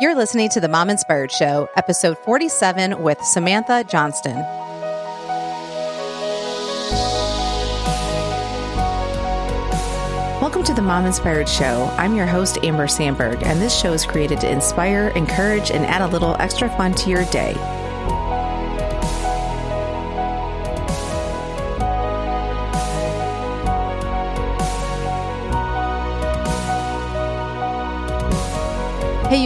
You're listening to the Mom Inspired Show, episode 47 with Samantha Johnston. Welcome to the Mom Inspired Show. I'm your host, Amber Sandberg, and this show is created to inspire, encourage, and add a little extra fun to your day.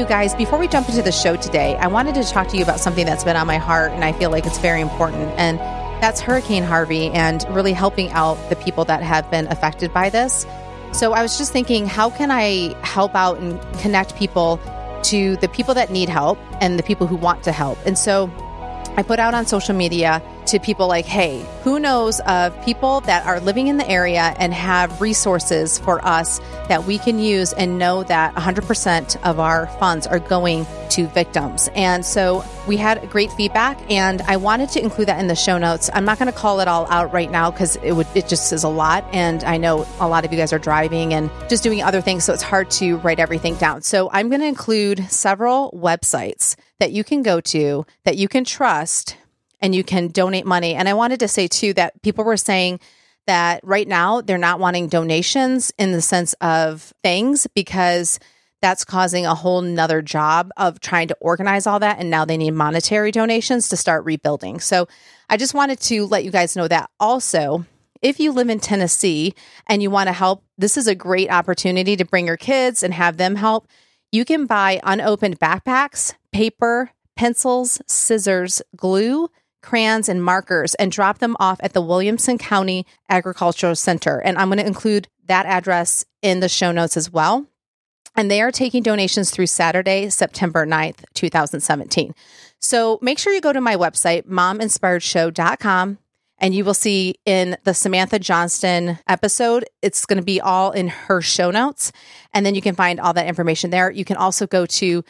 You guys, before we jump into the show today, I wanted to talk to you about something that's been on my heart and I feel like it's very important. And that's Hurricane Harvey and really helping out the people that have been affected by this. So I was just thinking, how can I help out and connect people to the people that need help and the people who want to help? And so I put out on social media to people like, hey, who knows of people that are living in the area and have resources for us that we can use and know that 100% of our funds are going to victims. And so we had great feedback and I wanted to include that in the show notes. I'm not going to call it all out right now because it would it just is a lot and I know a lot of you guys are driving and just doing other things so it's hard to write everything down. So I'm going to include several websites that you can go to that you can trust and you can donate money. And I wanted to say too that people were saying that right now they're not wanting donations in the sense of things because that's causing a whole nother job of trying to organize all that. And now they need monetary donations to start rebuilding. So I just wanted to let you guys know that also. If you live in Tennessee and you want to help, this is a great opportunity to bring your kids and have them help. You can buy unopened backpacks, paper, pencils, scissors, glue, crayons, and markers and drop them off at the Williamson County Agricultural Center. And I'm going to include that address in the show notes as well. And they are taking donations through Saturday, September 9th, 2017. So make sure you go to my website, mominspiredshow.com, and you will see in the Samantha Johnston episode, it's going to be all in her show notes. And then you can find all that information there. You can also go to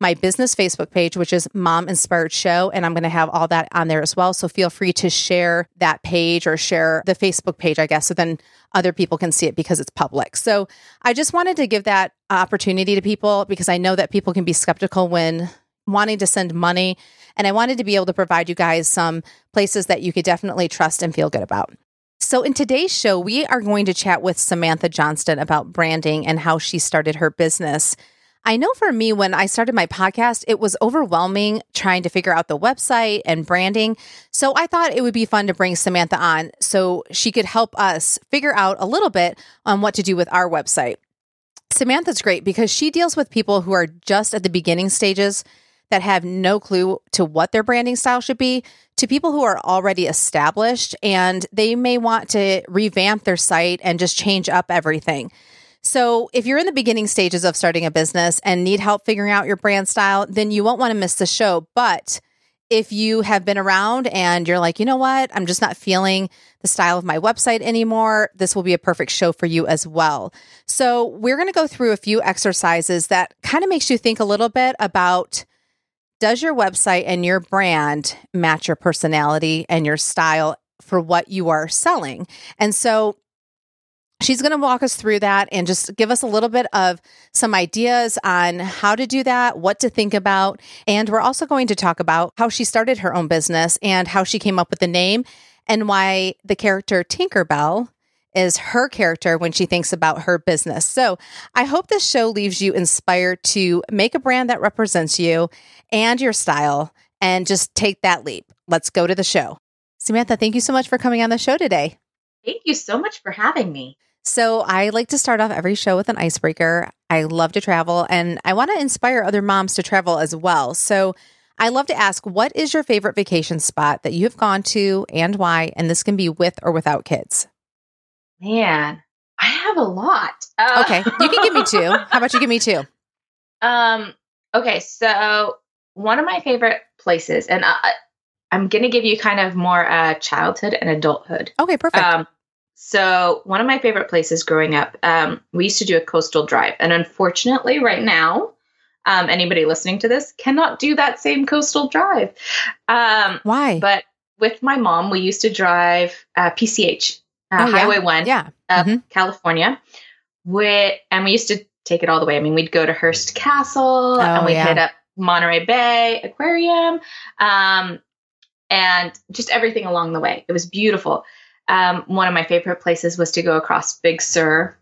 my business Facebook page, which is Mom Inspired Show, and I'm going to have all that on there as well. So feel free to share that page or share the Facebook page, I guess, so then other people can see it because it's public. So I just wanted to give that opportunity to people because I know that people can be skeptical when wanting to send money. And I wanted to be able to provide you guys some places that you could definitely trust and feel good about. So, in today's show, we are going to chat with Samantha Johnston about branding and how she started her business. I know for me, when I started my podcast, it was overwhelming trying to figure out the website and branding. So I thought it would be fun to bring Samantha on so she could help us figure out a little bit on what to do with our website. Samantha's great because she deals with people who are just at the beginning stages that have no clue to what their branding style should be to people who are already established and they may want to revamp their site and just change up everything. So, if you're in the beginning stages of starting a business and need help figuring out your brand style, then you won't want to miss the show. But if you have been around and you're like, you know what, I'm just not feeling the style of my website anymore, this will be a perfect show for you as well. So, we're going to go through a few exercises that kind of makes you think a little bit about does your website and your brand match your personality and your style for what you are selling? And so, She's going to walk us through that and just give us a little bit of some ideas on how to do that, what to think about. And we're also going to talk about how she started her own business and how she came up with the name and why the character Tinkerbell is her character when she thinks about her business. So I hope this show leaves you inspired to make a brand that represents you and your style and just take that leap. Let's go to the show. Samantha, thank you so much for coming on the show today. Thank you so much for having me. So, I like to start off every show with an icebreaker. I love to travel and I want to inspire other moms to travel as well. So, I love to ask what is your favorite vacation spot that you've gone to and why? And this can be with or without kids. Man, I have a lot. Uh, okay, you can give me two. How about you give me two? Um, okay, so one of my favorite places, and I, I'm going to give you kind of more uh, childhood and adulthood. Okay, perfect. Um, so, one of my favorite places growing up, um, we used to do a coastal drive. And unfortunately, right now, um, anybody listening to this cannot do that same coastal drive. Um, Why? But with my mom, we used to drive uh, PCH, uh, oh, Highway yeah. 1, yeah. Mm-hmm. California. With, and we used to take it all the way. I mean, we'd go to Hearst Castle Oh, and we'd yeah. hit up Monterey Bay Aquarium, um, and just everything along the way. It was beautiful. Um, one of my favorite places was to go across Big Sur,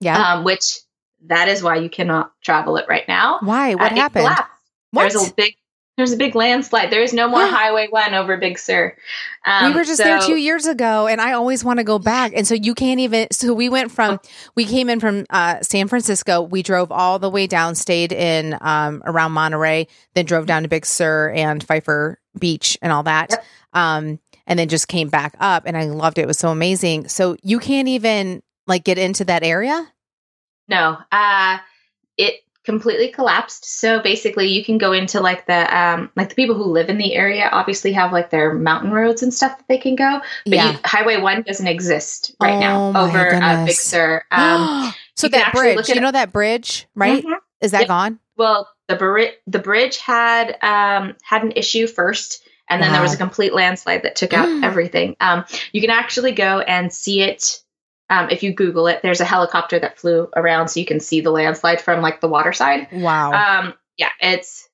Yeah. um, which that is why you cannot travel it right now. Why? Uh, What it happened? What? There's a big there's a big landslide. There is no more Highway One over Big Sur. Um, we were just there two years ago, and I always want to go back. And so you can't even. So we went from we came in from uh, San Francisco. We drove all the way down, stayed in um, around Monterey, then drove down to Big Sur and Pfeiffer Beach and all that. Yep. Um, and then just came back up, and I loved it. It was so amazing. So you can't even like get into that area. No, uh, it completely collapsed. So basically, you can go into like the um, like the people who live in the area obviously have like their mountain roads and stuff that they can go. But yeah. you, Highway One doesn't exist right Oh, now over uh, Big. Sur. Um, so that bridge, you know that bridge, right? mhm. Is that Yep. gone? Well, the bri- the bridge had um, had an issue first, and then there was a complete landslide that took out everything. Um, you can actually go and see it um, if you Google it. There's a helicopter that flew around, so you can see the landslide from like the water side. Wow. Um, yeah, it's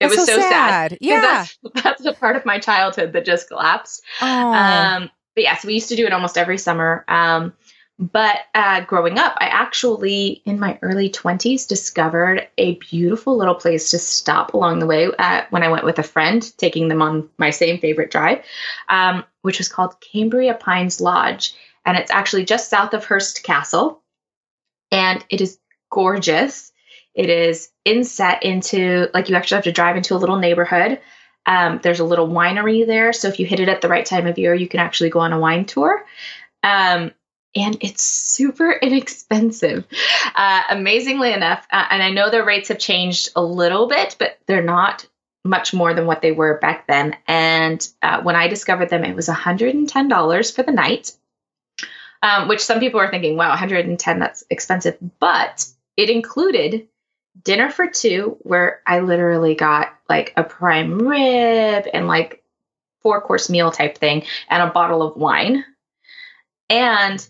it That's was so, sad. Yeah. that's that's a part of my childhood that just collapsed. oh. Um, but yeah, so we used to do it almost every summer. Um, but uh, growing up, I actually, in my early 20s, discovered a beautiful little place to stop along the way uh, when I went with a friend, taking them on my same favorite drive, um, which was called Cambria Pines Lodge. And it's actually just south of Hearst Castle. And it is gorgeous. It is inset into, like, you actually have to drive into a little neighborhood. Um, there's a little winery there. So if you hit it at the right time of year, you can actually go on a wine tour. Um, and it's super inexpensive. Uh, amazingly enough, uh, and I know their rates have changed a little bit, but they're not much more than what they were back then. And uh, when I discovered them, it was $110 for the night, um, which some people are thinking, wow, 110 that's expensive. But it included dinner for two, where I literally got like a prime rib and like four course meal type thing and a bottle of wine and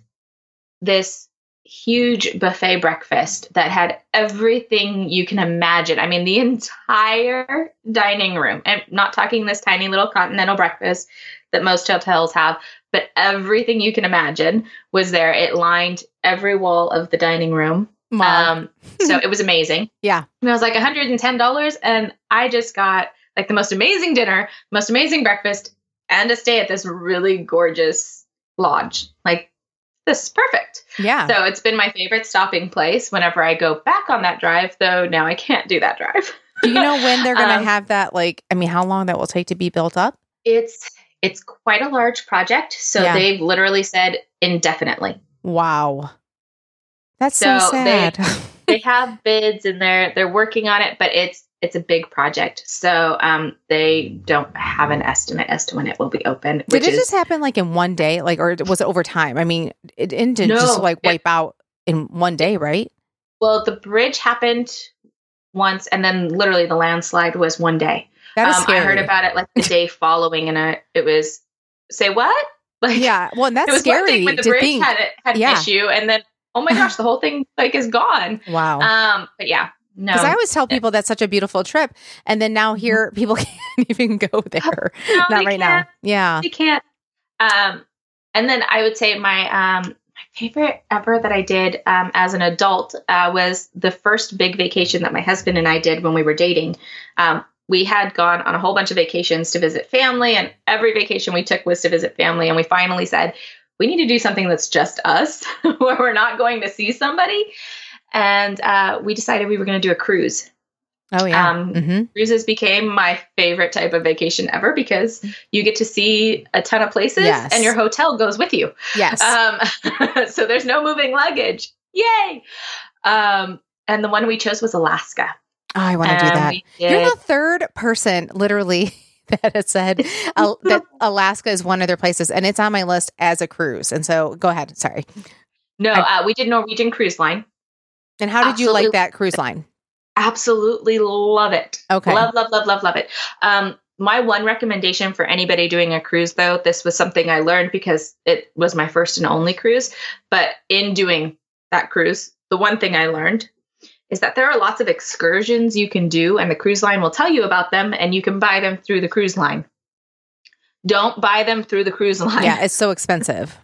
this huge buffet breakfast that had everything you can imagine. I mean, the entire dining room, and not talking this tiny little continental breakfast that most hotels have, but everything you can imagine was there. It lined every wall of the dining room. Wow. Um, so it was amazing. Yeah. And it was like $110 and I just got like the most amazing dinner, most amazing breakfast, and a stay at this really gorgeous lodge. Like this is perfect. yeah. So it's been my favorite stopping place whenever I go back on that drive, though now I can't do that drive. Do you know when they're going to Um, have that? Like, I mean, how long that will take to be built up? It's it's quite a large project, so Yeah. they've literally said indefinitely. Wow. That's so, So they- sad. they have bids and they're they're working on it, but it's it's a big project. So um they don't have an estimate as to when it will be open. Did it is, just happen like in one day? Like, or was it over time? I mean, it didn't just No, like it- wipe out in one day, right? well, the bridge happened once and then literally the landslide was one day. That is um, scary. I heard about it like the day following and I, it was say what? Like yeah. Well, and it that's was one scary thing when the bridge think. had it had Yeah. an issue and then oh my gosh, the whole thing like is gone. wow. Um but yeah. No. Because I always tell people that's such a beautiful trip, and then now here people can't even go there. No, Not right now. Yeah. you can't. Um, and then I would say my um, my favorite ever that I did um, as an adult uh, was the first big vacation that my husband and I did when we were dating. Um, we had gone on a whole bunch of vacations to visit family, and every vacation we took was to visit family. And we finally said, we need to do something that's just us, where we're not going to see somebody. And uh, we decided we were going to do a cruise. Oh yeah. Um, hmm cruises became my favorite type of vacation ever because you get to see a ton of places Yes. and your hotel goes with you. Yes. Um, so there's no moving luggage. Yay. Um, and the one we chose was Alaska. oh, I want to do that. You're the third person, literally, that has said uh, that Alaska is one of their places, and it's on my list as a cruise. And so, go ahead. Sorry. no, I- uh, we did Norwegian Cruise Line. And how did you like that cruise line? Absolutely love it. Okay. Love, love, love, love, love it. Um, my one recommendation for anybody doing a cruise, though, this was something I learned because it was my first and only cruise. But in doing that cruise, the one thing I learned is that there are lots of excursions you can do, and the cruise line will tell you about them, and you can buy them through the cruise line. Don't buy them through the cruise line. Yeah, it's so expensive.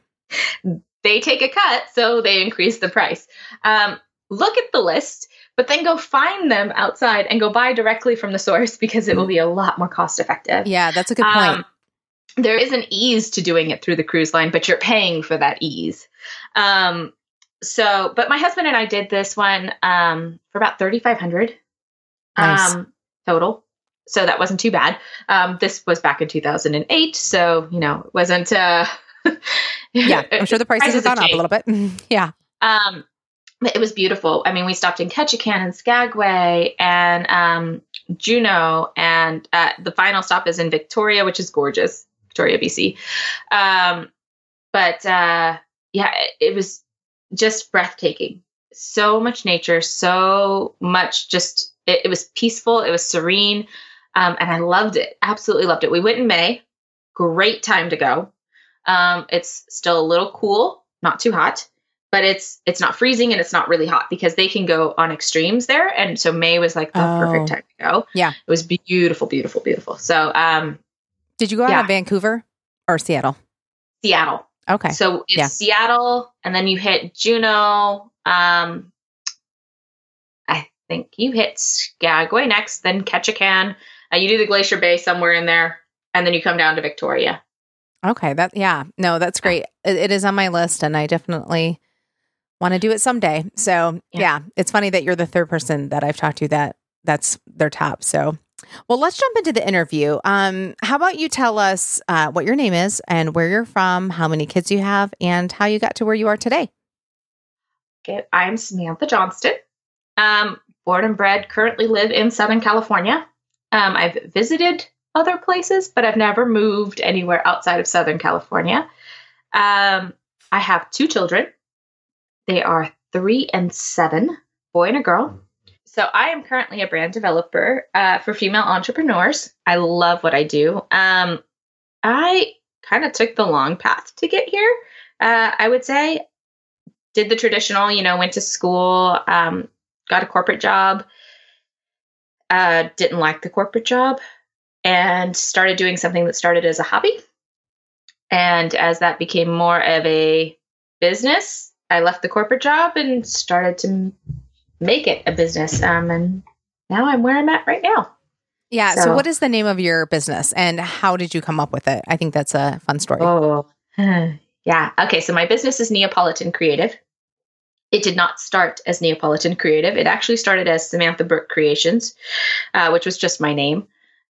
they take a cut, so they increase the price. Um, look at the list, but then go find them outside and go buy directly from the source because it will be a lot more cost effective. Yeah, that's a good point. Um, there is an ease to doing it through the cruise line, but you're paying for that ease. Um, so, but my husband and I did this one um, for about thirty five hundred nice. um, total. So that wasn't too bad. Um, this was back in two thousand and eight, so you know it wasn't. Uh, yeah, I'm sure the prices, have gone up a little bit. yeah. Um, it was beautiful. I mean, we stopped in Ketchikan and Skagway and um, Juneau, and uh, the final stop is in Victoria, which is gorgeous, Victoria, BC. Um, but uh, yeah, it, it was just breathtaking. So much nature, so much just, it, it was peaceful, it was serene, um, and I loved it. Absolutely loved it. We went in May, great time to go. Um, it's still a little cool, not too hot but it's it's not freezing and it's not really hot because they can go on extremes there. And so may was like the oh. perfect time to go. Yeah. It was beautiful beautiful beautiful. So um did you go out yeah. of vancouver or seattle? Seattle. Okay. So it's yeah. seattle and then you hit juneau um i think you hit skagway next then ketchikan. Uh, you do the glacier bay somewhere in there and then you come down to victoria. Okay. That yeah. No that's great. It, it is on my list and i definitely want to do it someday. So yeah. yeah, it's funny that you're the third person that I've talked to that that's their top. So, well, let's jump into the interview. Um, how about you tell us uh, what your name is and where you're from, how many kids you have, and how you got to where you are today? Okay, I'm Samantha Johnston. Um, born and bred, currently live in Southern California. Um, I've visited other places, but I've never moved anywhere outside of Southern California. Um, I have two children. They are three and seven, boy and a girl. So I am currently a brand developer uh, for female entrepreneurs. I love what I do. Um, I kind of took the long path to get here. Uh, I would say did the traditional, you know, went to school, um, got a corporate job, uh, didn't like the corporate job, and started doing something that started as a hobby. And as that became more of a business, I left the corporate job and started to make it a business. Um, and now I'm where I'm at right now. Yeah. So, so what is the name of your business and how did you come up with it? I think that's a fun story. Oh, yeah. Okay. So my business is Neapolitan Creative. It did not start as Neapolitan Creative. It actually started as Samantha Brooke Creations, uh, which was just my name.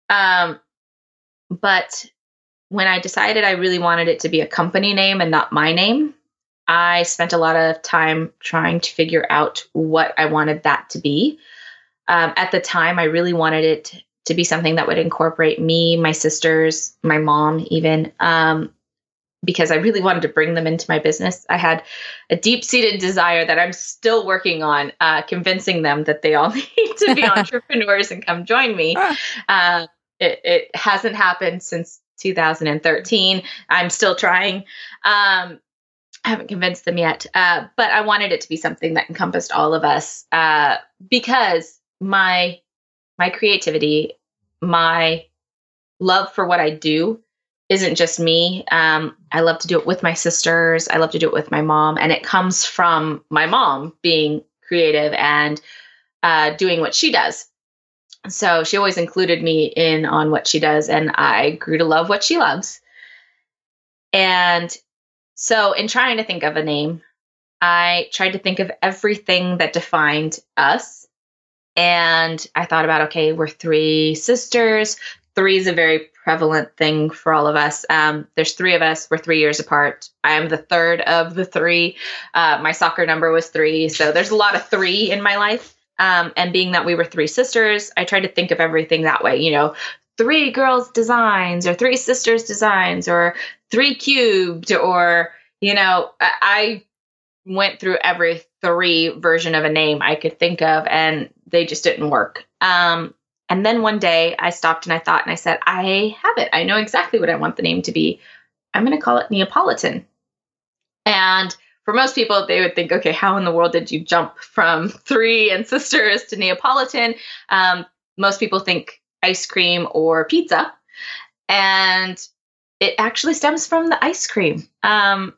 Um, but when I decided I really wanted it to be a company name and not my name, I spent a lot of time trying to figure out what I wanted that to be. Um, at the time, I really wanted it to be something that would incorporate me, my sisters, my mom, even, um, because I really wanted to bring them into my business. I had a deep seated desire that I'm still working on, uh, convincing them that they all need to be entrepreneurs and come join me. Uh, it, it, hasn't happened since 2013. I'm still trying. Um, I haven't convinced them yet, uh, but I wanted it to be something that encompassed all of us uh, because my my creativity, my love for what I do isn't just me. Um, I love to do it with my sisters. I love to do it with my mom, and it comes from my mom being creative and uh, doing what she does. So she always included me in on what she does, and I grew to love what she loves. And so, in trying to think of a name, I tried to think of everything that defined us. And I thought about okay, we're three sisters. Three is a very prevalent thing for all of us. Um, there's three of us. We're three years apart. I am the third of the three. Uh, my soccer number was three. So there's a lot of three in my life. Um, and being that we were three sisters, I tried to think of everything that way. You know, three girls designs or three sisters designs or three cubed or you know i went through every three version of a name i could think of and they just didn't work um, and then one day i stopped and i thought and i said i have it i know exactly what i want the name to be i'm going to call it neapolitan and for most people, they would think, okay, how in the world did you jump from three and sisters to Neapolitan? Um, most people think ice cream or pizza. And it actually stems from the ice cream. Um,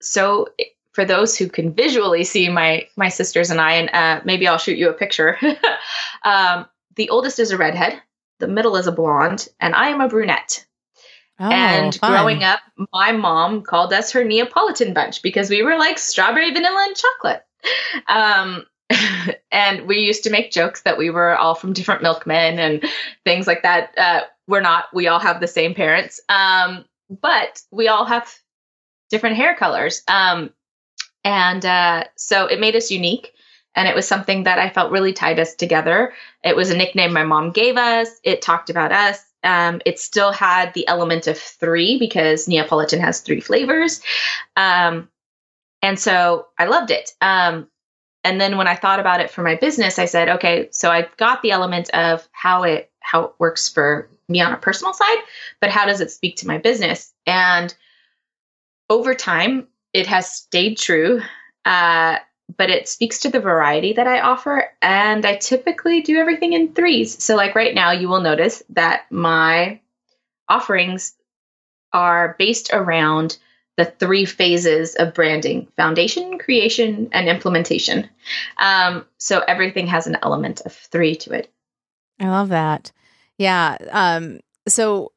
so for those who can visually see my my sisters and I, and uh, maybe I'll shoot you a picture. um, the oldest is a redhead, the middle is a blonde, and I am a brunette. Oh, and fun. growing up, my mom called us her Neapolitan bunch because we were like strawberry, vanilla, and chocolate. Um, and we used to make jokes that we were all from different milkmen and things like that. Uh, we're not. We all have the same parents, um, but we all have different hair colors. Um, and uh, so it made us unique. And it was something that I felt really tied us together. It was a nickname my mom gave us. It talked about us. Um, it still had the element of three because Neapolitan has three flavors. Um, and so I loved it. And then when I thought about it for my business, I said, okay, so I've got the element of how it how it works for me on a personal side, but how does it speak to my business? And over time, it has stayed true. Uh, but it speaks to the variety that I offer. And I typically do everything in threes. So, like right now, you will notice that my offerings are based around the three phases of branding foundation, creation, and implementation. Um, so, everything has an element of three to it. I love that. Yeah. Um, so,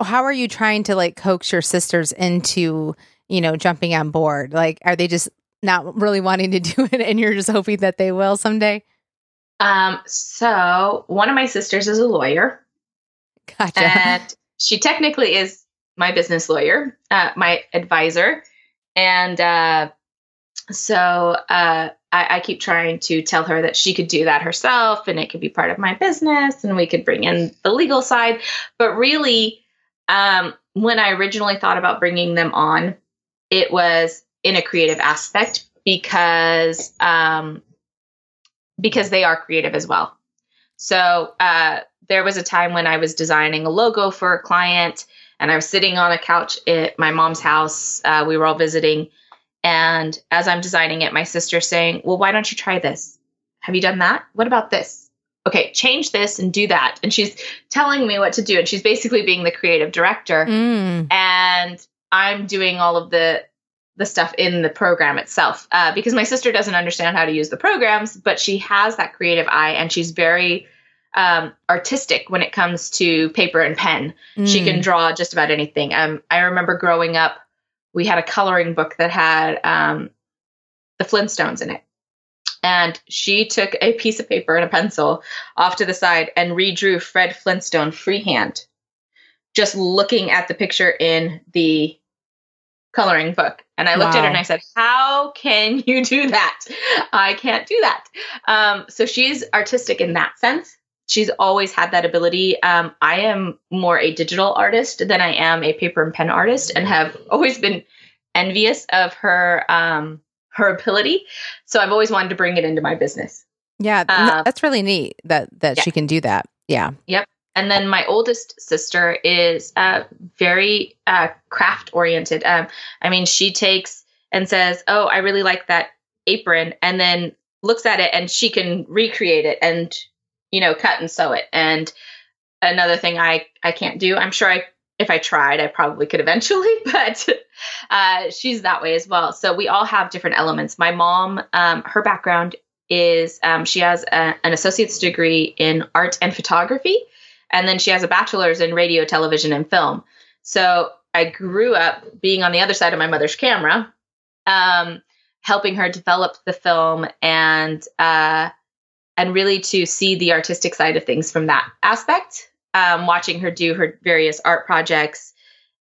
how are you trying to like coax your sisters into you know jumping on board like are they just not really wanting to do it and you're just hoping that they will someday? Um, so one of my sisters is a lawyer. Gotcha. And she technically is my business lawyer, uh, my advisor. And uh, so uh, I, I, keep trying to tell her that she could do that herself and it could be part of my business and we could bring in the legal side. But really, um, when I originally thought about bringing them on, it was in a creative aspect because um, because they are creative as well. So uh, there was a time when I was designing a logo for a client, and I was sitting on a couch at my mom's house. Uh, we were all visiting, and as I'm designing it, my sister's saying, "Well, why don't you try this? Have you done that? What about this? Okay, change this and do that." And she's telling me what to do, and she's basically being the creative director, mm. and I'm doing all of the the stuff in the program itself uh, because my sister doesn't understand how to use the programs but she has that creative eye and she's very um, artistic when it comes to paper and pen mm. she can mm. draw just about anything um, i remember growing up we had a coloring book that had um, the flintstones in it and she took a piece of paper and a pencil off to the side and redrew fred flintstone freehand just looking at the picture in the coloring book. And I looked wow. at her and I said, How can you do that? I can't do that. Um, so she's artistic in that sense. She's always had that ability. Um, I am more a digital artist than I am a paper and pen artist, and have always been envious of her um, her ability. So I've always wanted to bring it into my business. Yeah, uh, that's really neat that that yeah. she can do that. Yeah. Yep. And then my oldest sister is uh, very uh, craft oriented. Um, I mean, she takes and says, "Oh, I really like that apron," and then looks at it and she can recreate it and you know cut and sew it. And another thing I I can't do. I'm sure I if I tried, I probably could eventually, but uh, she's that way as well. So we all have different elements. My mom, um, her background is um, she has a, an associate's degree in art and photography and then she has a bachelor's in radio, television, and film. So I grew up being on the other side of my mother's camera, um, helping her develop the film and uh, and really to see the artistic side of things from that aspect. Um, watching her do her various art projects,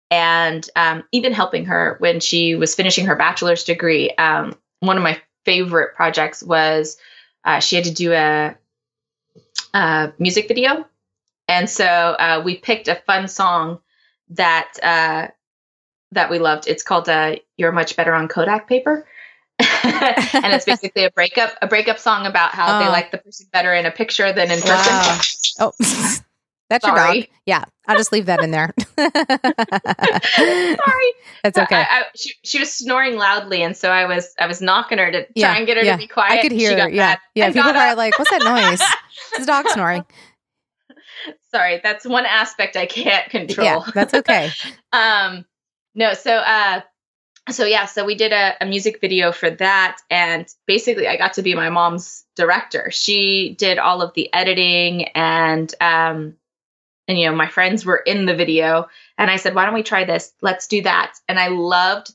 and um, even helping her when she was finishing her bachelor's degree. Um, one of my favorite projects was uh, she had to do a, a music video and so uh, we picked a fun song that uh, that we loved. It's called uh, "You're Much Better on Kodak Paper," and it's basically a breakup a breakup song about how oh. they like the person better in a picture than in person. Wow. oh, That's your dog. Yeah, I'll just leave that in there. Sorry, that's okay. I, I, she, she, was snoring loudly, and so I was I was knocking her to yeah, try and get her yeah. to be quiet. I could hear. her. Yeah, mad. yeah. People are like, "What's that noise?" it's a dog snoring. Sorry, that's one aspect I can't control. Yeah, that's okay. um, no, so uh, so yeah, so we did a, a, music video for that, and basically I got to be my mom's director. She did all of the editing, and um, and you know my friends were in the video, and I said, why don't we try this? Let's do that. And I loved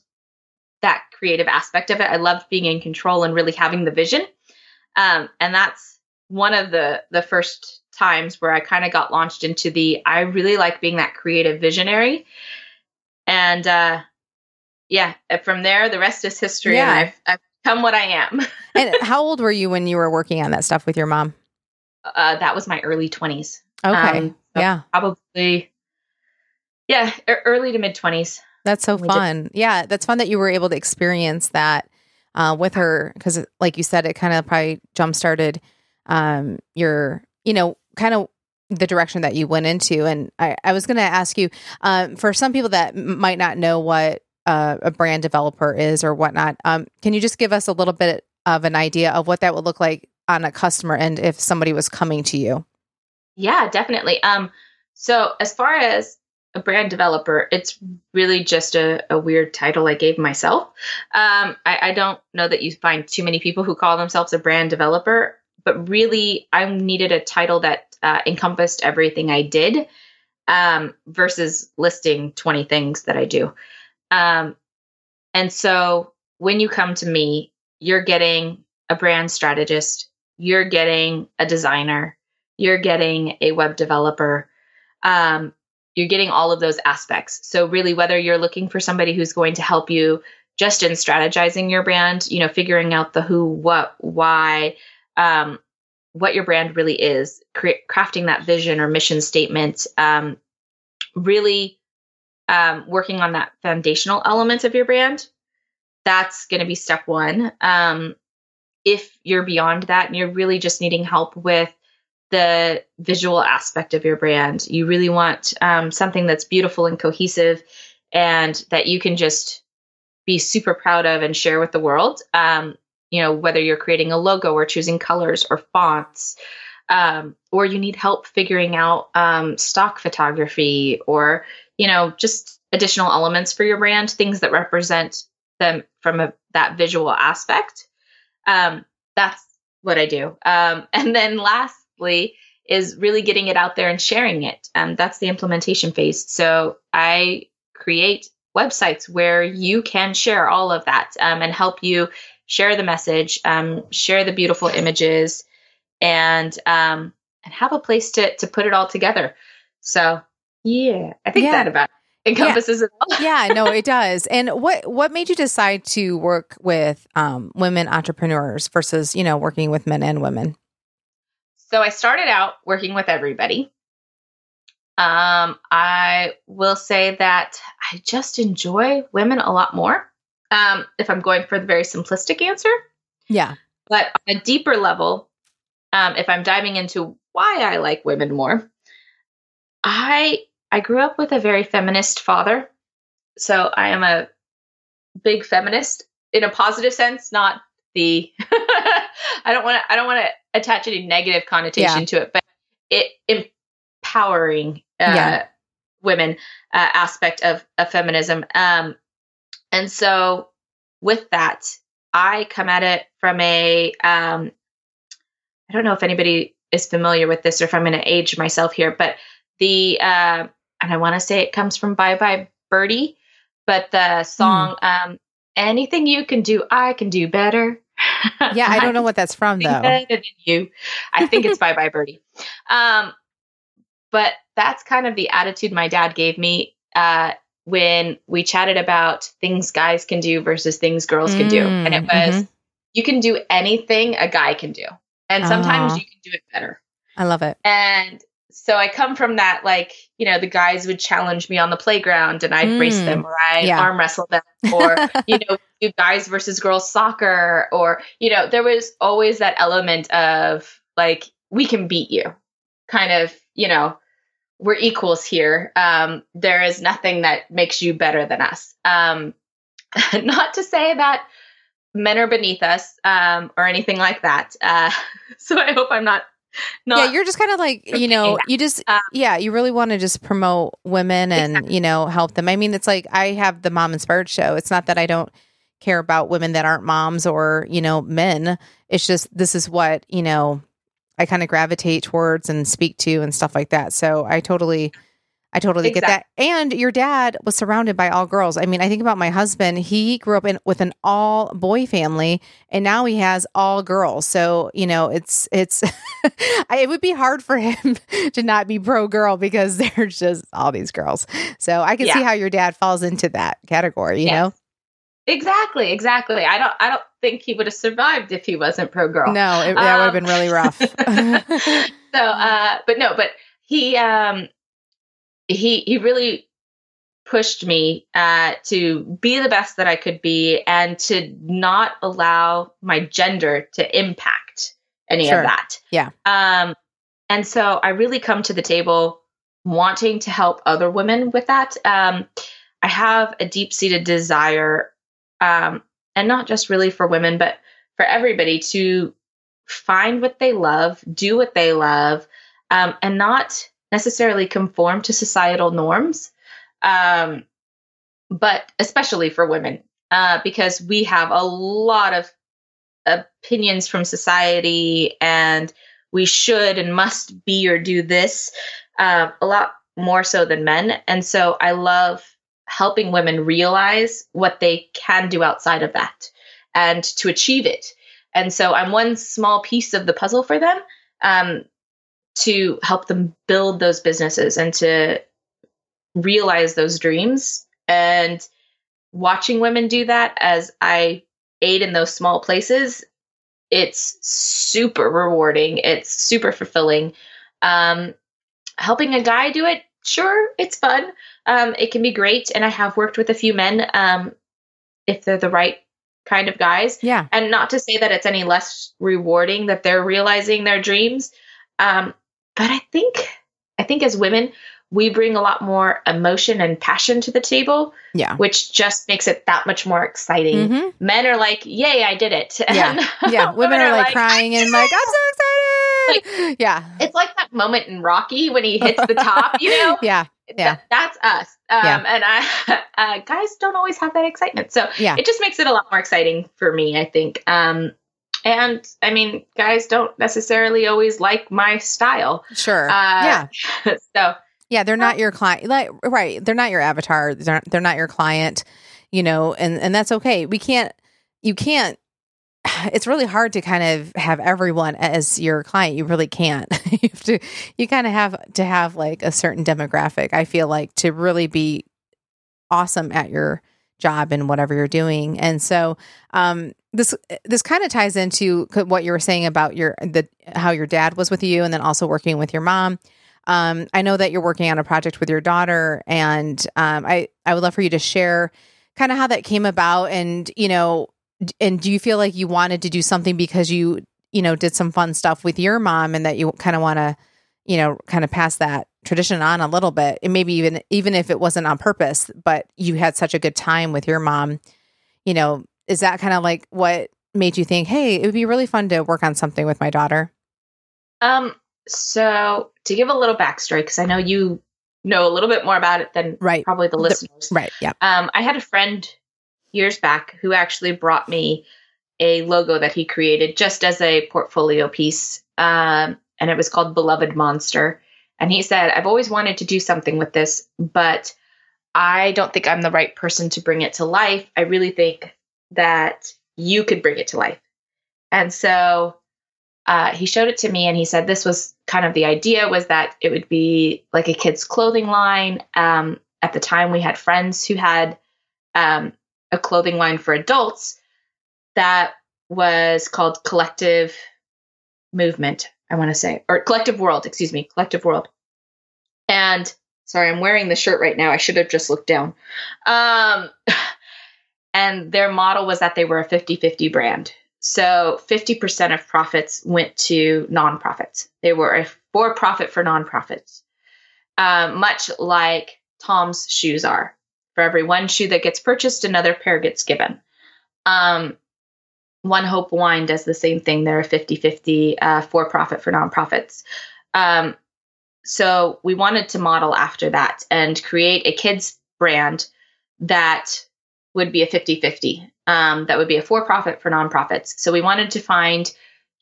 that creative aspect of it. I loved being in control and really having the vision. Um, and that's one of the the first times where I kind of got launched into the I really like being that creative visionary. And uh, yeah, uh, from there, the rest is history. Yeah. And I've, I've become what I am. and how old were you when you were working on that stuff with your mom? Uh, that was my early 20s. Okay. Um, so yeah. Probably, yeah, early to mid 20s. That's so fun. Did. Yeah, that's fun that you were able to experience that uh, with her because, like you said, it kind of probably jump started um, your, you know, kind of the direction that you went into. And I, I was going to ask you um, for some people that m- might not know what uh, a brand developer is or whatnot. Um, can you just give us a little bit of an idea of what that would look like on a customer end if somebody was coming to you? Yeah, definitely. Um, so as far as a brand developer, it's really just a, a weird title I gave myself. Um, I, I don't know that you find too many people who call themselves a brand developer, but really, I needed a title that uh, encompassed everything I did um, versus listing 20 things that I do. Um, and so when you come to me, you're getting a brand strategist, you're getting a designer, you're getting a web developer. Um, you're getting all of those aspects. So really, whether you're looking for somebody who's going to help you just in strategizing your brand, you know, figuring out the who, what, why, um, what your brand really is, cre- crafting that vision or mission statement, um, really um, working on that foundational element of your brand, that's going to be step one. Um, if you're beyond that and you're really just needing help with the visual aspect of your brand, you really want um, something that's beautiful and cohesive and that you can just be super proud of and share with the world. Um, you know, whether you're creating a logo or choosing colors or fonts, um, or you need help figuring out um, stock photography or you know, just additional elements for your brand, things that represent them from a, that visual aspect. Um, that's what I do. Um, and then lastly is really getting it out there and sharing it. Um, that's the implementation phase. So I create websites where you can share all of that um, and help you share the message, um, share the beautiful images, and um, and have a place to to put it all together. So yeah, I think yeah. that about encompasses yeah. it all. yeah, no, it does. And what what made you decide to work with um, women entrepreneurs versus you know working with men and women? So I started out working with everybody. Um, I will say that I just enjoy women a lot more. Um, if I'm going for the very simplistic answer, yeah. But on a deeper level, um, if I'm diving into why I like women more, I I grew up with a very feminist father. So I am a big feminist in a positive sense, not the I don't want to I don't want to attach any negative connotation yeah. to it, but it empowering uh, yeah. women uh, aspect of, of feminism. Um, and so with that, I come at it from a um, I don't know if anybody is familiar with this or if I'm going to age myself here, but the uh, and I want to say it comes from Bye Bye Birdie, but the song mm. um, "Anything You Can Do, I Can Do Better." Yeah, I don't know what that's from though. Better than you, I think it's Bye Bye Birdie. Um, but that's kind of the attitude my dad gave me uh, when we chatted about things guys can do versus things girls mm, can do, and it was mm-hmm. you can do anything a guy can do, and sometimes you can do it better. I love it. And so I come from that, like, you know, the guys would challenge me on the playground and I'd mm, race them or I yeah. arm wrestle them or, you know, do guys versus girls soccer or, you know, there was always that element of like, we can beat you kind of, you know, we're equals here. Um, there is nothing that makes you better than us. Um, not to say that men are beneath us um, or anything like that. Uh, so I hope I'm not. Not yeah, you're just kind of like you know, you just Um, yeah, you really want to just promote women and Exactly. you know help them. I mean, it's like I have the Mom Inspired show. It's not that I don't care about women that aren't moms or you know men. It's just this is what you know I kind of gravitate towards and speak to and stuff like that. So I totally, I totally get that. And your dad was surrounded by all girls. I mean, I think about my husband. He grew up in with an all boy family, and now he has all girls. So you know, it's it's I, it would be hard for him to not be pro girl because there's just all these girls. So I can see how your dad falls into that category. You Yes. Exactly, exactly. I don't I don't think he would have survived if he wasn't pro girl. no, it, that would have Um, been really rough. so uh but no, but he um he he really pushed me uh to be the best that I could be and to not allow my gender to impact any Sure. of that. Yeah. Um and so I really come to the table wanting to help other women with that. Um I have a deep-seated desire um and not just really for women but for everybody to find what they love, do what they love, um, and not necessarily conform to societal norms. Um, but especially for women, uh, because we have a lot of opinions from society, and we should and must be or do this uh, a lot more so than men. And so I love helping women realize what they can do outside of that and to achieve it. And so I'm one small piece of the puzzle for them um, to help them build those businesses and to realize those dreams. And watching women do that as I aid in those small places, it's super rewarding. It's super fulfilling. Um, helping a guy do it, sure, it's fun. Um, it can be great. And I have worked with a few men um, if they're the right kind of guys yeah. and not to say that it's any less rewarding that they're realizing their dreams um, but i think i think as women we bring a lot more emotion and passion to the table Yeah. which just makes it that much more exciting Mhm. men are like yay i did it Yeah. And Yeah. Women are like crying and like, I'm so Like- excited. yeah. it's like that moment in rocky when he hits the top you know Yeah. Yeah. Th- that's us um, Yeah. and i uh, guys don't always have that excitement so Yeah. it just makes it a lot more exciting for me i think um and i mean guys don't necessarily always like my style Sure. uh yeah. so Yeah, they're not your client. Like right, they're not your avatar. They're they're not your client, you know, and and that's okay. We can't you can't it's really hard to kind of have everyone as your client. You really can't. you have to you kind of have to have like a certain demographic. I feel like to really be awesome at your job and whatever you're doing. And so um this this kind of ties into what you were saying about your the how your dad was with you and then also working with your mom. Um, I know that you're working on a project with your daughter, and um, I I would love for you to share kind of how that came about, and you know, and do you feel like you wanted to do something because you you know did some fun stuff with your mom, and that you kind of want to you know kind of pass that tradition on a little bit, and maybe even even if it wasn't on purpose, but you had such a good time with your mom, you know, is that kind of like what made you think, hey, it would be really fun to work on something with my daughter? um so to give a little backstory because i know you know a little bit more about it than Right, probably the The- listeners right? Yeah. Um, I had a friend years back who actually brought me a logo that he created just as a portfolio piece. Um, and it was called Beloved Monster. And he said, I've always wanted to do something with this, but I don't think I'm the right person to bring it to life. I really think that you could bring it to life. And so uh, he showed it to me and he said this was kind of the idea was that it would be like a kid's clothing line. Um, at the time, we had friends who had um, a clothing line for adults that was called Collective Movement, I want to say, or Collective World, excuse me, Collective World. And sorry, I'm wearing the shirt right now. I should have just looked down. Um, and their model was that they were a 50 50 brand. So 50% of profits went to nonprofits. They were a for profit for nonprofits. um, much like Tom's shoes are. For every one shoe that gets purchased, another pair gets given. Um, one Hope Wine does the same thing. They're a 50 50 uh, for profit for nonprofits. Um, so we wanted to model after that and create a kids brand that would be a 50 50, um, that would be a for profit for nonprofits. So we wanted to find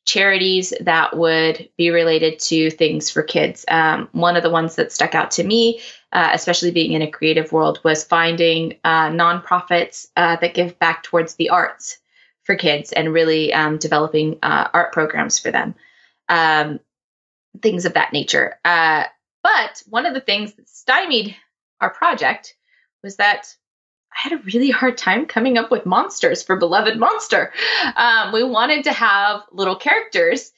charities that would be related to things for kids. Um, one of the ones that stuck out to me, uh, especially being in a creative world, was finding uh, nonprofits uh, that give back towards the arts for kids and really um, developing uh, art programs for them, um, things of that nature. Uh, but one of the things that stymied our project was that I had a really hard time coming up with monsters for Beloved Monster. Um, we wanted to have little characters,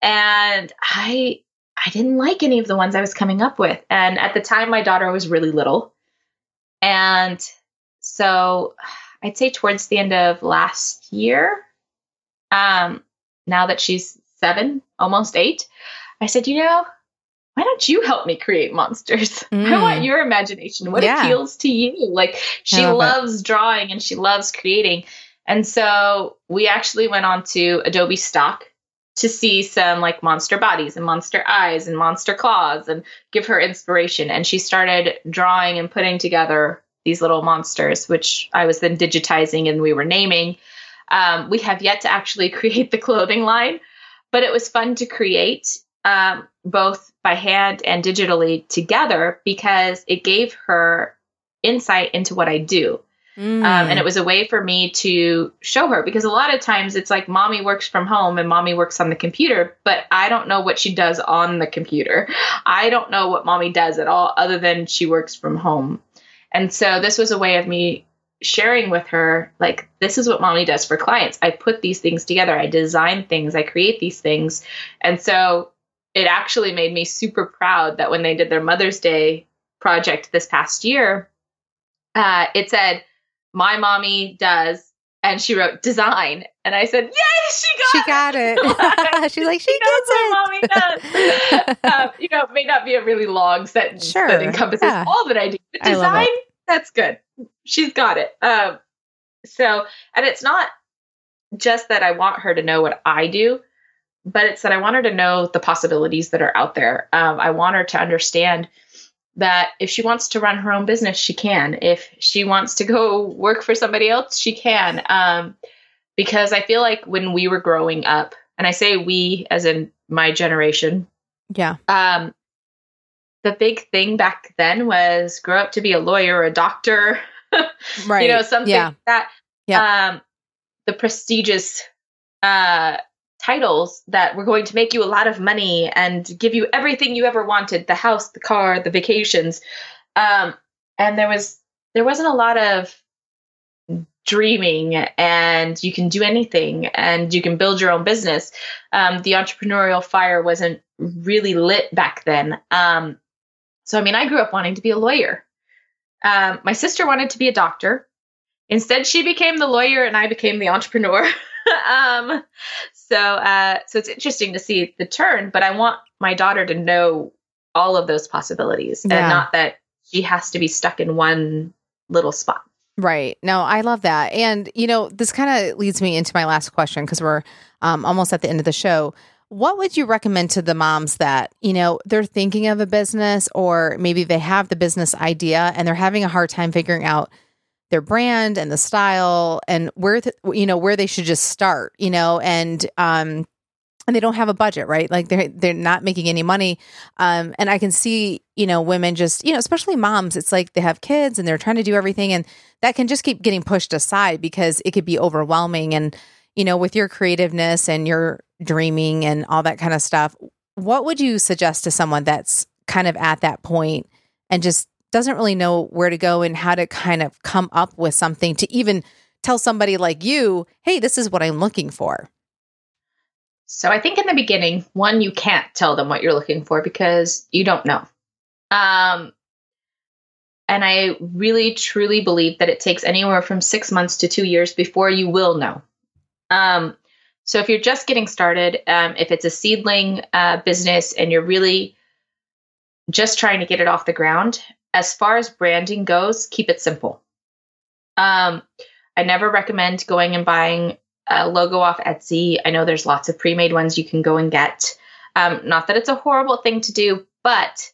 and I I didn't like any of the ones I was coming up with. And at the time, my daughter was really little, and so I'd say towards the end of last year, um, now that she's seven, almost eight, I said, you know, why don't you help me create monsters? Mm. I want your imagination. What yeah. appeals to you? Like she loves it. drawing and she loves creating. And so we actually went on to Adobe Stock to see some like monster bodies and monster eyes and monster claws and give her inspiration. And she started drawing and putting together these little monsters, which I was then digitizing and we were naming. Um, we have yet to actually create the clothing line, but it was fun to create um, both by hand and digitally together because it gave her insight into what I do. Mm. Um, and it was a way for me to show her because a lot of times it's like mommy works from home and mommy works on the computer, but I don't know what she does on the computer. I don't know what mommy does at all other than she works from home. And so this was a way of me sharing with her like this is what mommy does for clients. I put these things together, I design things, I create these things. And so it actually made me super proud that when they did their Mother's Day project this past year, uh, it said, My mommy does. And she wrote design. And I said, Yay, she got she got it. it. She's like, She, she mommy does. um, you know, it may not be a really long sentence sure, that encompasses yeah. all that I do, but design, that's good. She's got it. Um, so, and it's not just that I want her to know what I do but it's that I want her to know the possibilities that are out there. Um, I want her to understand that if she wants to run her own business, she can. If she wants to go work for somebody else, she can. Um, because I feel like when we were growing up, and I say we as in my generation, yeah. Um, the big thing back then was grow up to be a lawyer or a doctor, right? You know, something yeah. that yeah. Um, the prestigious uh titles that were going to make you a lot of money and give you everything you ever wanted the house the car the vacations. Um, and there was there wasn't a lot of dreaming and you can do anything and you can build your own business. Um, the entrepreneurial fire wasn't really lit back then. Um, so i mean i grew up wanting to be a lawyer. Um, my sister wanted to be a doctor. Instead she became the lawyer and i became the entrepreneur. Um, so uh, so it's interesting to see the turn, but I want my daughter to know all of those possibilities yeah. and not that she has to be stuck in one little spot. Right. No, I love that. And, you know, this kind of leads me into my last question because we're um, almost at the end of the show. What would you recommend to the moms that, you know, they're thinking of a business or maybe they have the business idea and they're having a hard time figuring out their brand and the style and where th- you know where they should just start you know and um and they don't have a budget right? Like they're they're not making any money. Um and i can see you know women just you know especially moms it's like they have kids and they're trying to do everything and that can just keep getting pushed aside because it could be overwhelming. And you know with your creativeness and your dreaming and all that kind of stuff what would you suggest to someone that's kind of at that point and just doesn't really know where to go and how to kind of come up with something to even tell somebody like you, hey, this is what I'm looking for? So I think in the beginning, one, you can't tell them what you're looking for because you don't know. Um, and I really truly believe that it takes anywhere from six months to two years before you will know. Um, so if you're just getting started, um, if it's a seedling uh, business and you're really just trying to get it off the ground. As far as branding goes, keep it simple. Um, I never recommend going and buying a logo off Etsy. I know there's lots of pre made ones you can go and get. Um, not that it's a horrible thing to do, but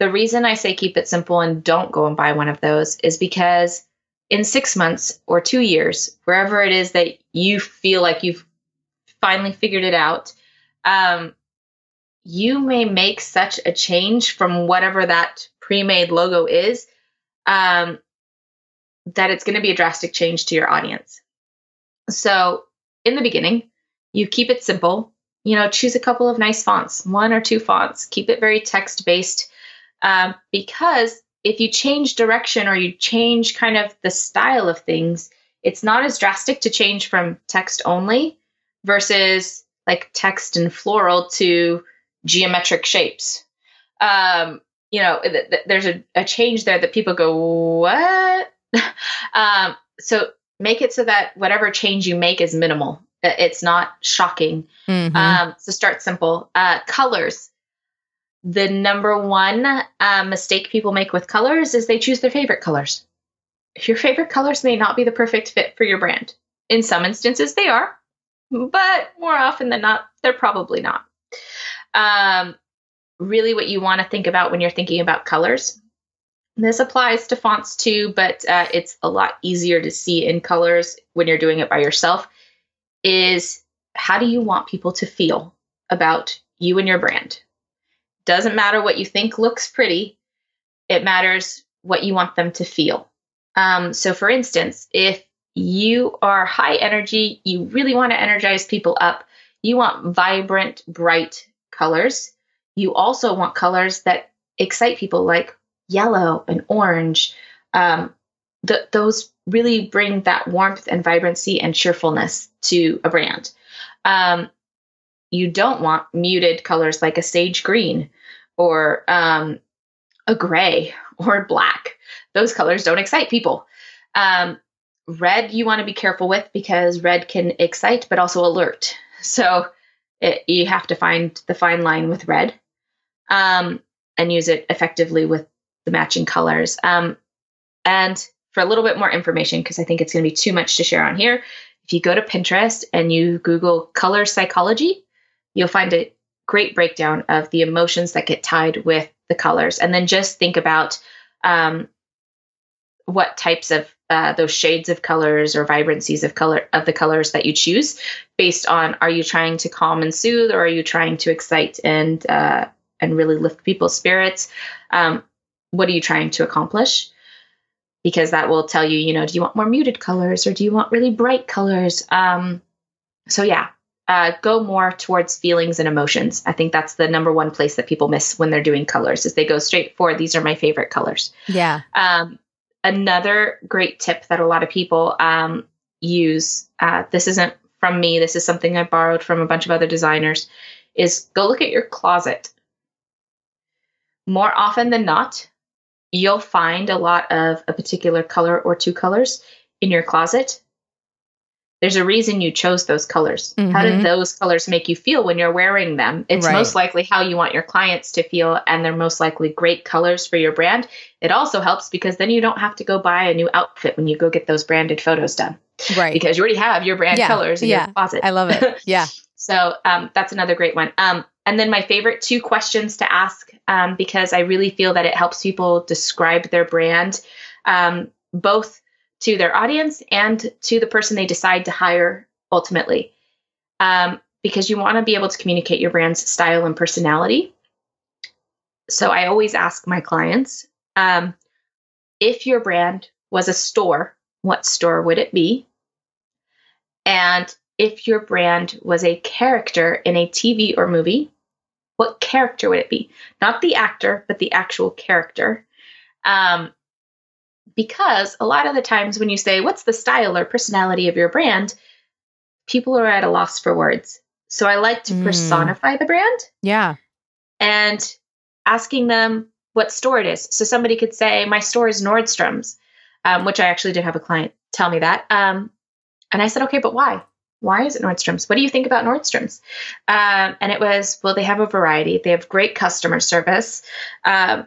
the reason I say keep it simple and don't go and buy one of those is because in six months or two years, wherever it is that you feel like you've finally figured it out, um, you may make such a change from whatever that pre made logo is um, that it's going to be a drastic change to your audience. So, in the beginning, you keep it simple. You know, choose a couple of nice fonts, one or two fonts. Keep it very text based um, because if you change direction or you change kind of the style of things, it's not as drastic to change from text only versus like text and floral to geometric shapes. Um, you know, th- th- there's a, a, change there that people go, what? um, so make it so that whatever change you make is minimal. It's not shocking. Mm-hmm. Um, so start simple. Uh, colors. The number one uh, mistake people make with colors is they choose their favorite colors. Your favorite colors may not be the perfect fit for your brand. In some instances, they are, but more often than not, they're probably not. Um, really, what you want to think about when you're thinking about colors. This applies to fonts too, but uh, it's a lot easier to see in colors when you're doing it by yourself. Is how do you want people to feel about you and your brand? Doesn't matter what you think looks pretty, it matters what you want them to feel. Um, so, for instance, if you are high energy, you really want to energize people up, you want vibrant, bright colors. You also want colors that excite people, like yellow and orange. Um, th- those really bring that warmth and vibrancy and cheerfulness to a brand. Um, you don't want muted colors like a sage green or um, a gray or black. Those colors don't excite people. Um, red, you want to be careful with because red can excite but also alert. So it, you have to find the fine line with red um, and use it effectively with the matching colors. Um, and for a little bit more information, because I think it's going to be too much to share on here, if you go to Pinterest and you Google color psychology, you'll find a great breakdown of the emotions that get tied with the colors. And then just think about um, what types of uh, those shades of colors or vibrancies of color of the colors that you choose based on are you trying to calm and soothe or are you trying to excite and uh, and really lift people's spirits um, what are you trying to accomplish? Because that will tell you you know do you want more muted colors or do you want really bright colors? Um, so yeah uh, go more towards feelings and emotions. I think that's the number one place that people miss when they're doing colors is they go straight for these are my favorite colors. Yeah. Um, another great tip that a lot of people um, use uh, this isn't from me this is something i borrowed from a bunch of other designers is go look at your closet more often than not you'll find a lot of a particular color or two colors in your closet there's a reason you chose those colors. Mm-hmm. How did those colors make you feel when you're wearing them? It's right. most likely how you want your clients to feel, and they're most likely great colors for your brand. It also helps because then you don't have to go buy a new outfit when you go get those branded photos done. Right. Because you already have your brand yeah. colors in yeah. your closet. I love it. Yeah. so um, that's another great one. Um, and then my favorite two questions to ask um, because I really feel that it helps people describe their brand, um, both to their audience and to the person they decide to hire ultimately. Um, because you want to be able to communicate your brand's style and personality. So I always ask my clients um, if your brand was a store, what store would it be? And if your brand was a character in a TV or movie, what character would it be? Not the actor, but the actual character. Um, because a lot of the times when you say, What's the style or personality of your brand? people are at a loss for words. So I like to mm. personify the brand. Yeah. And asking them what store it is. So somebody could say, My store is Nordstrom's, um, which I actually did have a client tell me that. Um, and I said, Okay, but why? Why is it Nordstrom's? What do you think about Nordstrom's? Um, and it was, well, they have a variety. They have great customer service. Um,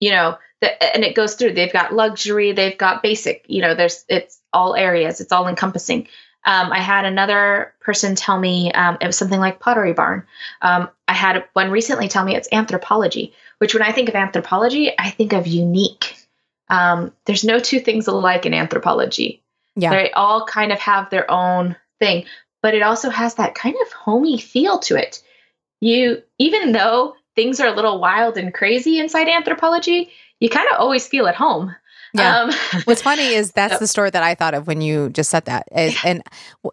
you know, the, and it goes through. They've got luxury. They've got basic. You know, there's it's all areas. It's all encompassing. Um, I had another person tell me um, it was something like Pottery Barn. Um, I had one recently tell me it's Anthropologie, which when I think of Anthropologie, I think of unique. Um, there's no two things alike in Anthropologie. Yeah. They all kind of have their own thing, but it also has that kind of homey feel to it. You, even though things are a little wild and crazy inside Anthropologie, you kind of always feel at home. Yeah. Um, What's funny is that's the story that I thought of when you just said that. And, and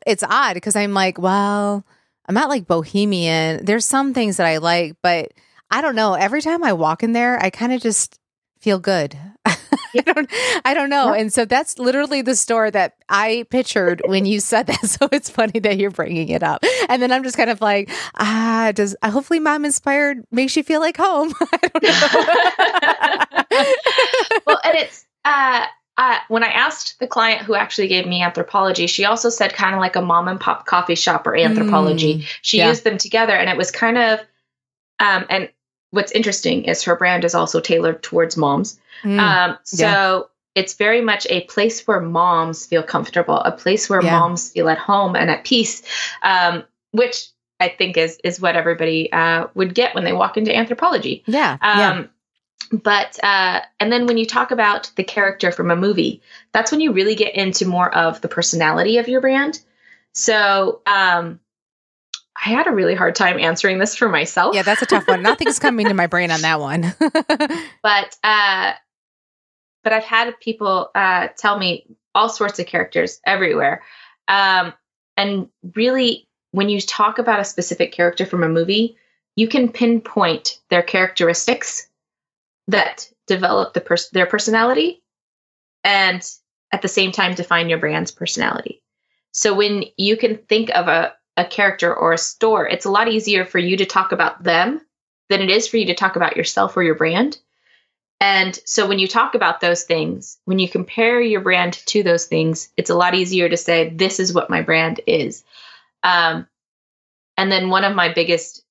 it's odd because I'm like, well, I'm not like bohemian. There's some things that I like, but I don't know. Every time I walk in there, I kind of just feel good. I don't I don't know. And so that's literally the store that I pictured when you said that. So it's funny that you're bringing it up. And then I'm just kind of like, ah, does hopefully mom inspired makes you feel like home. well, and it's uh, uh, when I asked the client who actually gave me Anthropologie, she also said kind of like a mom and pop coffee shop or Anthropologie. Mm, she yeah. used them together, and it was kind of. Um, and what's interesting is her brand is also tailored towards moms. Mm, um, so yeah. it's very much a place where moms feel comfortable, a place where yeah. moms feel at home and at peace, um, which I think is is what everybody uh, would get when they walk into Anthropologie. Yeah. yeah um, but uh, and then when you talk about the character from a movie that's when you really get into more of the personality of your brand so um i had a really hard time answering this for myself. Yeah that's a tough one. Nothing's coming to my brain on that one. But uh but i've had people uh tell me all sorts of characters everywhere. Um and really when you talk about a specific character from a movie you can pinpoint their characteristics that develop the pers- their personality and at the same time define your brand's personality. So when you can think of a, a character or a store, it's a lot easier for you to talk about them than it is for you to talk about yourself or your brand. And so when you talk about those things, when you compare your brand to those things, it's a lot easier to say, this is what my brand is. Um, and then one of my biggest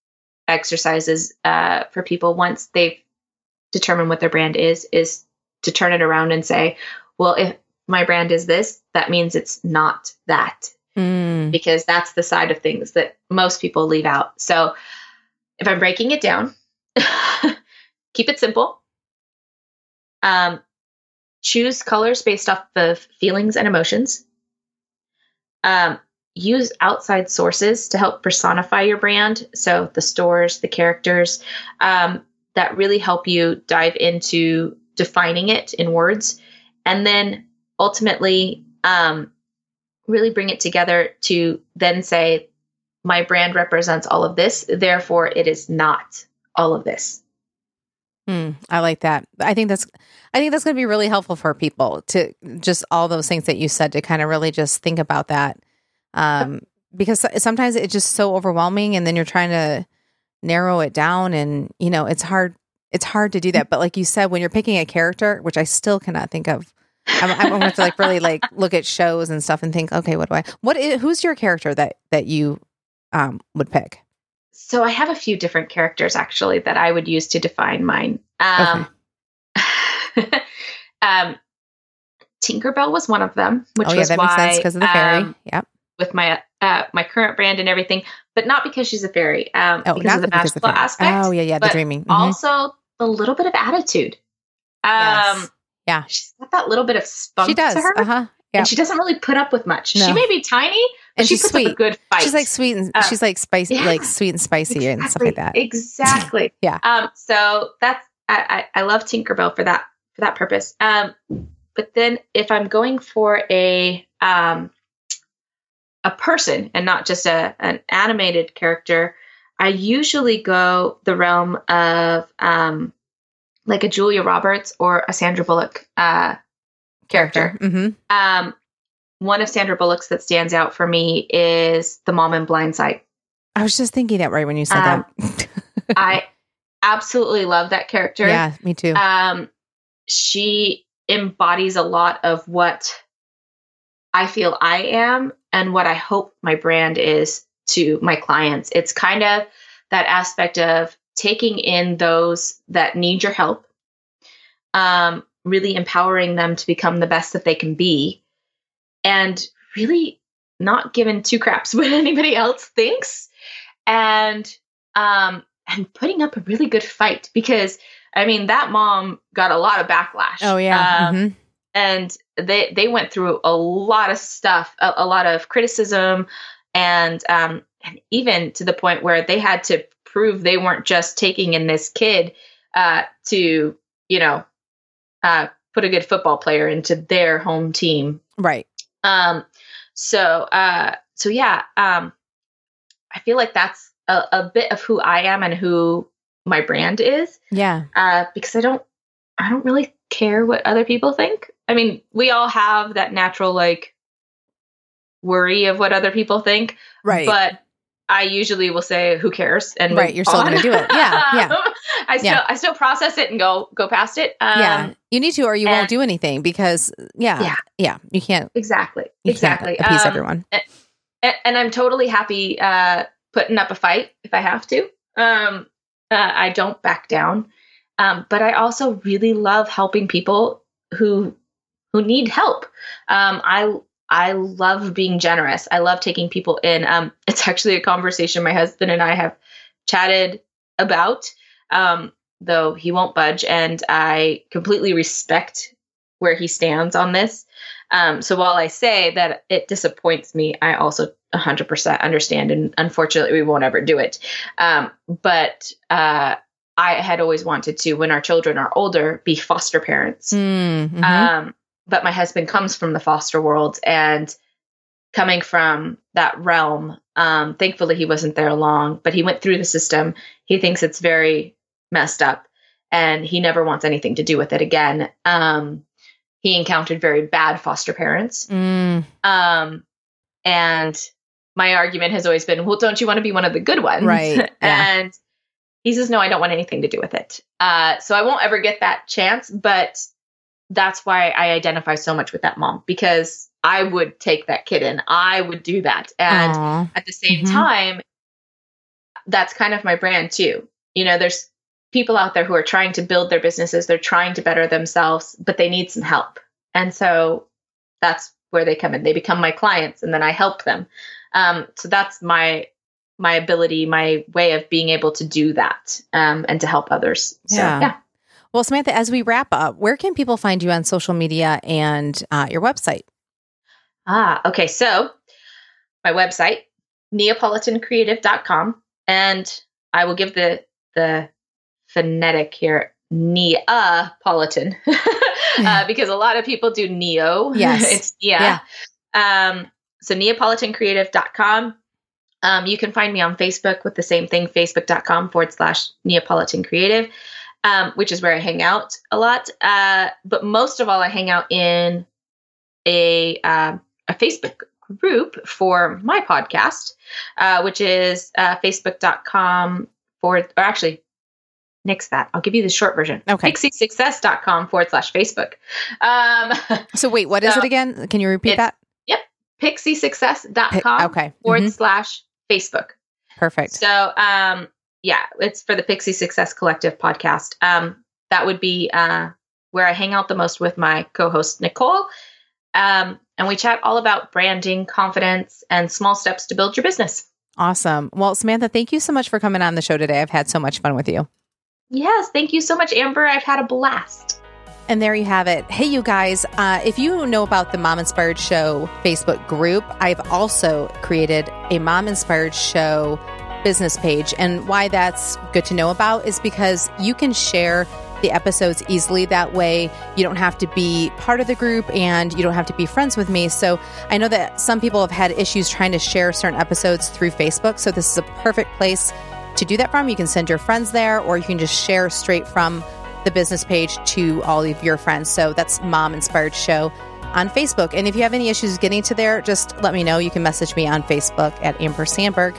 exercises uh, for people once they've determine what their brand is is to turn it around and say, well, if my brand is this, that means it's not that. Mm. Because that's the side of things that most people leave out. So if I'm breaking it down, keep it simple. Um, choose colors based off of feelings and emotions. Um, use outside sources to help personify your brand. So the stores, the characters. Um, that really help you dive into defining it in words and then ultimately um, really bring it together to then say my brand represents all of this therefore it is not all of this Hmm, I like that. I think that's I think that's going to be really helpful for people to just all those things that you said to kind of really just think about that. Um, because sometimes it's just so overwhelming and then you're trying to narrow it down and you know it's hard it's hard to do that but like you said when you're picking a character which i still cannot think of i'm, I'm going to have to like really like look at shows and stuff and think okay what do i what is, who's your character that that you um would pick so i have a few different characters actually that i would use to define mine um okay. um tinkerbell was one of them which oh, yeah, was that why, makes sense because of the fairy um, yep with my uh, my current brand and everything, but not because she's a fairy. Um, oh, because of the magical aspect. Oh yeah, yeah, the dreaming. Mm-hmm. Also, the little bit of attitude. Um, yes. Yeah, she's got that little bit of spunk. She does. To her. Uh-huh. Yeah. And she doesn't really put up with much. No. She may be tiny, but and she puts sweet. up a good fight. She's like sweet and uh, she's like spicy, yeah, like sweet and spicy exactly, and stuff like that. Exactly. yeah. Um. So that's I, I I love Tinkerbell for that for that purpose. Um. But then if I'm going for a um a person and not just a an animated character, I usually go the realm of um, like a Julia Roberts or a Sandra Bullock uh, character. Mm-hmm. Um, one of Sandra Bullock's that stands out for me is the mom in Blind Side. I was just thinking that right when you said um, that. I absolutely love that character. Yeah, me too. Um, she embodies a lot of what I feel I am and what I hope my brand is to my clients. It's kind of that aspect of taking in those that need your help, um, really empowering them to become the best that they can be, and really not giving two craps what anybody else thinks, and um, and putting up a really good fight because I mean that mom got a lot of backlash. Oh yeah. Um, mm-hmm. And they they went through a lot of stuff, a, a lot of criticism, and um, and even to the point where they had to prove they weren't just taking in this kid uh, to you know uh, put a good football player into their home team. Right. Um. So uh. So yeah. Um. I feel like that's a, a bit of who I am and who my brand is. Yeah. Uh, because I don't, I don't really care what other people think. I mean, we all have that natural like worry of what other people think, right? But I usually will say, "Who cares?" And right, you're still going to do it. Yeah, yeah. I still, yeah. I still process it and go, go past it. Um, yeah, you need to, or you and, won't do anything because, yeah, yeah, yeah, you can't exactly, you exactly can't appease um, everyone. And, and, I'm totally happy uh, putting up a fight if I have to. Um, uh, I don't back down. Um, but I also really love helping people who who need help. Um, I I love being generous. I love taking people in. Um, it's actually a conversation my husband and I have chatted about, um, though he won't budge, and I completely respect where he stands on this. Um, so while I say that it disappoints me, I also 100% understand, and unfortunately, we won't ever do it. Um, but uh, I had always wanted to, when our children are older, be foster parents. Mm-hmm. But my husband comes from the foster world and coming from that realm, um, thankfully he wasn't there long, but he went through the system. He thinks it's very messed up and he never wants anything to do with it again. Um, he encountered very bad foster parents. Mm. Um, and my argument has always been, well, don't you want to be one of the good ones? Right. Yeah. and he says, no, I don't want anything to do with it. Uh, so I won't ever get that chance, but that's why I identify so much with that mom because I would take that kid in. I would do that. And Aww. at the same mm-hmm. time, that's kind of my brand too. You know, there's people out there who are trying to build their businesses, they're trying to better themselves, but they need some help. And so that's where they come in. They become my clients and then I help them. Um, so that's my my ability, my way of being able to do that um, and to help others. So, yeah. Well, Samantha, as we wrap up, where can people find you on social media and uh, your website? Ah, okay. So my website, neapolitancreative.com. And I will give the the phonetic here, Neapolitan, uh, because a lot of people do Neo. Yes. it's yeah. yeah. Um, so neapolitancreative.com. Um, you can find me on Facebook with the same thing, facebook.com forward slash Neapolitan Creative, um, which is where I hang out a lot. Uh, but most of all, I hang out in a, uh, a Facebook group for my podcast, uh, which is uh, facebook.com forward, or actually, nix that. I'll give you the short version. Okay. PixieSuccess.com forward slash Facebook. Um, so wait, what so is it again? Can you repeat that? Yep. Pixiesuccess.com okay. forward mm-hmm. slash Facebook. Perfect. So, um, yeah, it's for the Pixie Success Collective podcast. Um, that would be uh, where I hang out the most with my co host, Nicole. Um, and we chat all about branding, confidence, and small steps to build your business. Awesome. Well, Samantha, thank you so much for coming on the show today. I've had so much fun with you. Yes, thank you so much, Amber. I've had a blast. And there you have it. Hey, you guys, uh, if you know about the Mom Inspired Show Facebook group, I've also created a Mom Inspired Show business page. And why that's good to know about is because you can share the episodes easily that way. You don't have to be part of the group and you don't have to be friends with me. So I know that some people have had issues trying to share certain episodes through Facebook. So this is a perfect place to do that from. You can send your friends there or you can just share straight from the business page to all of your friends. So that's Mom Inspired Show on Facebook. And if you have any issues getting to there, just let me know. You can message me on Facebook at Amber Sandberg,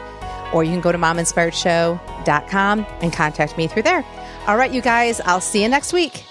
or you can go to mominspiredshow.com and contact me through there. All right, you guys, I'll see you next week.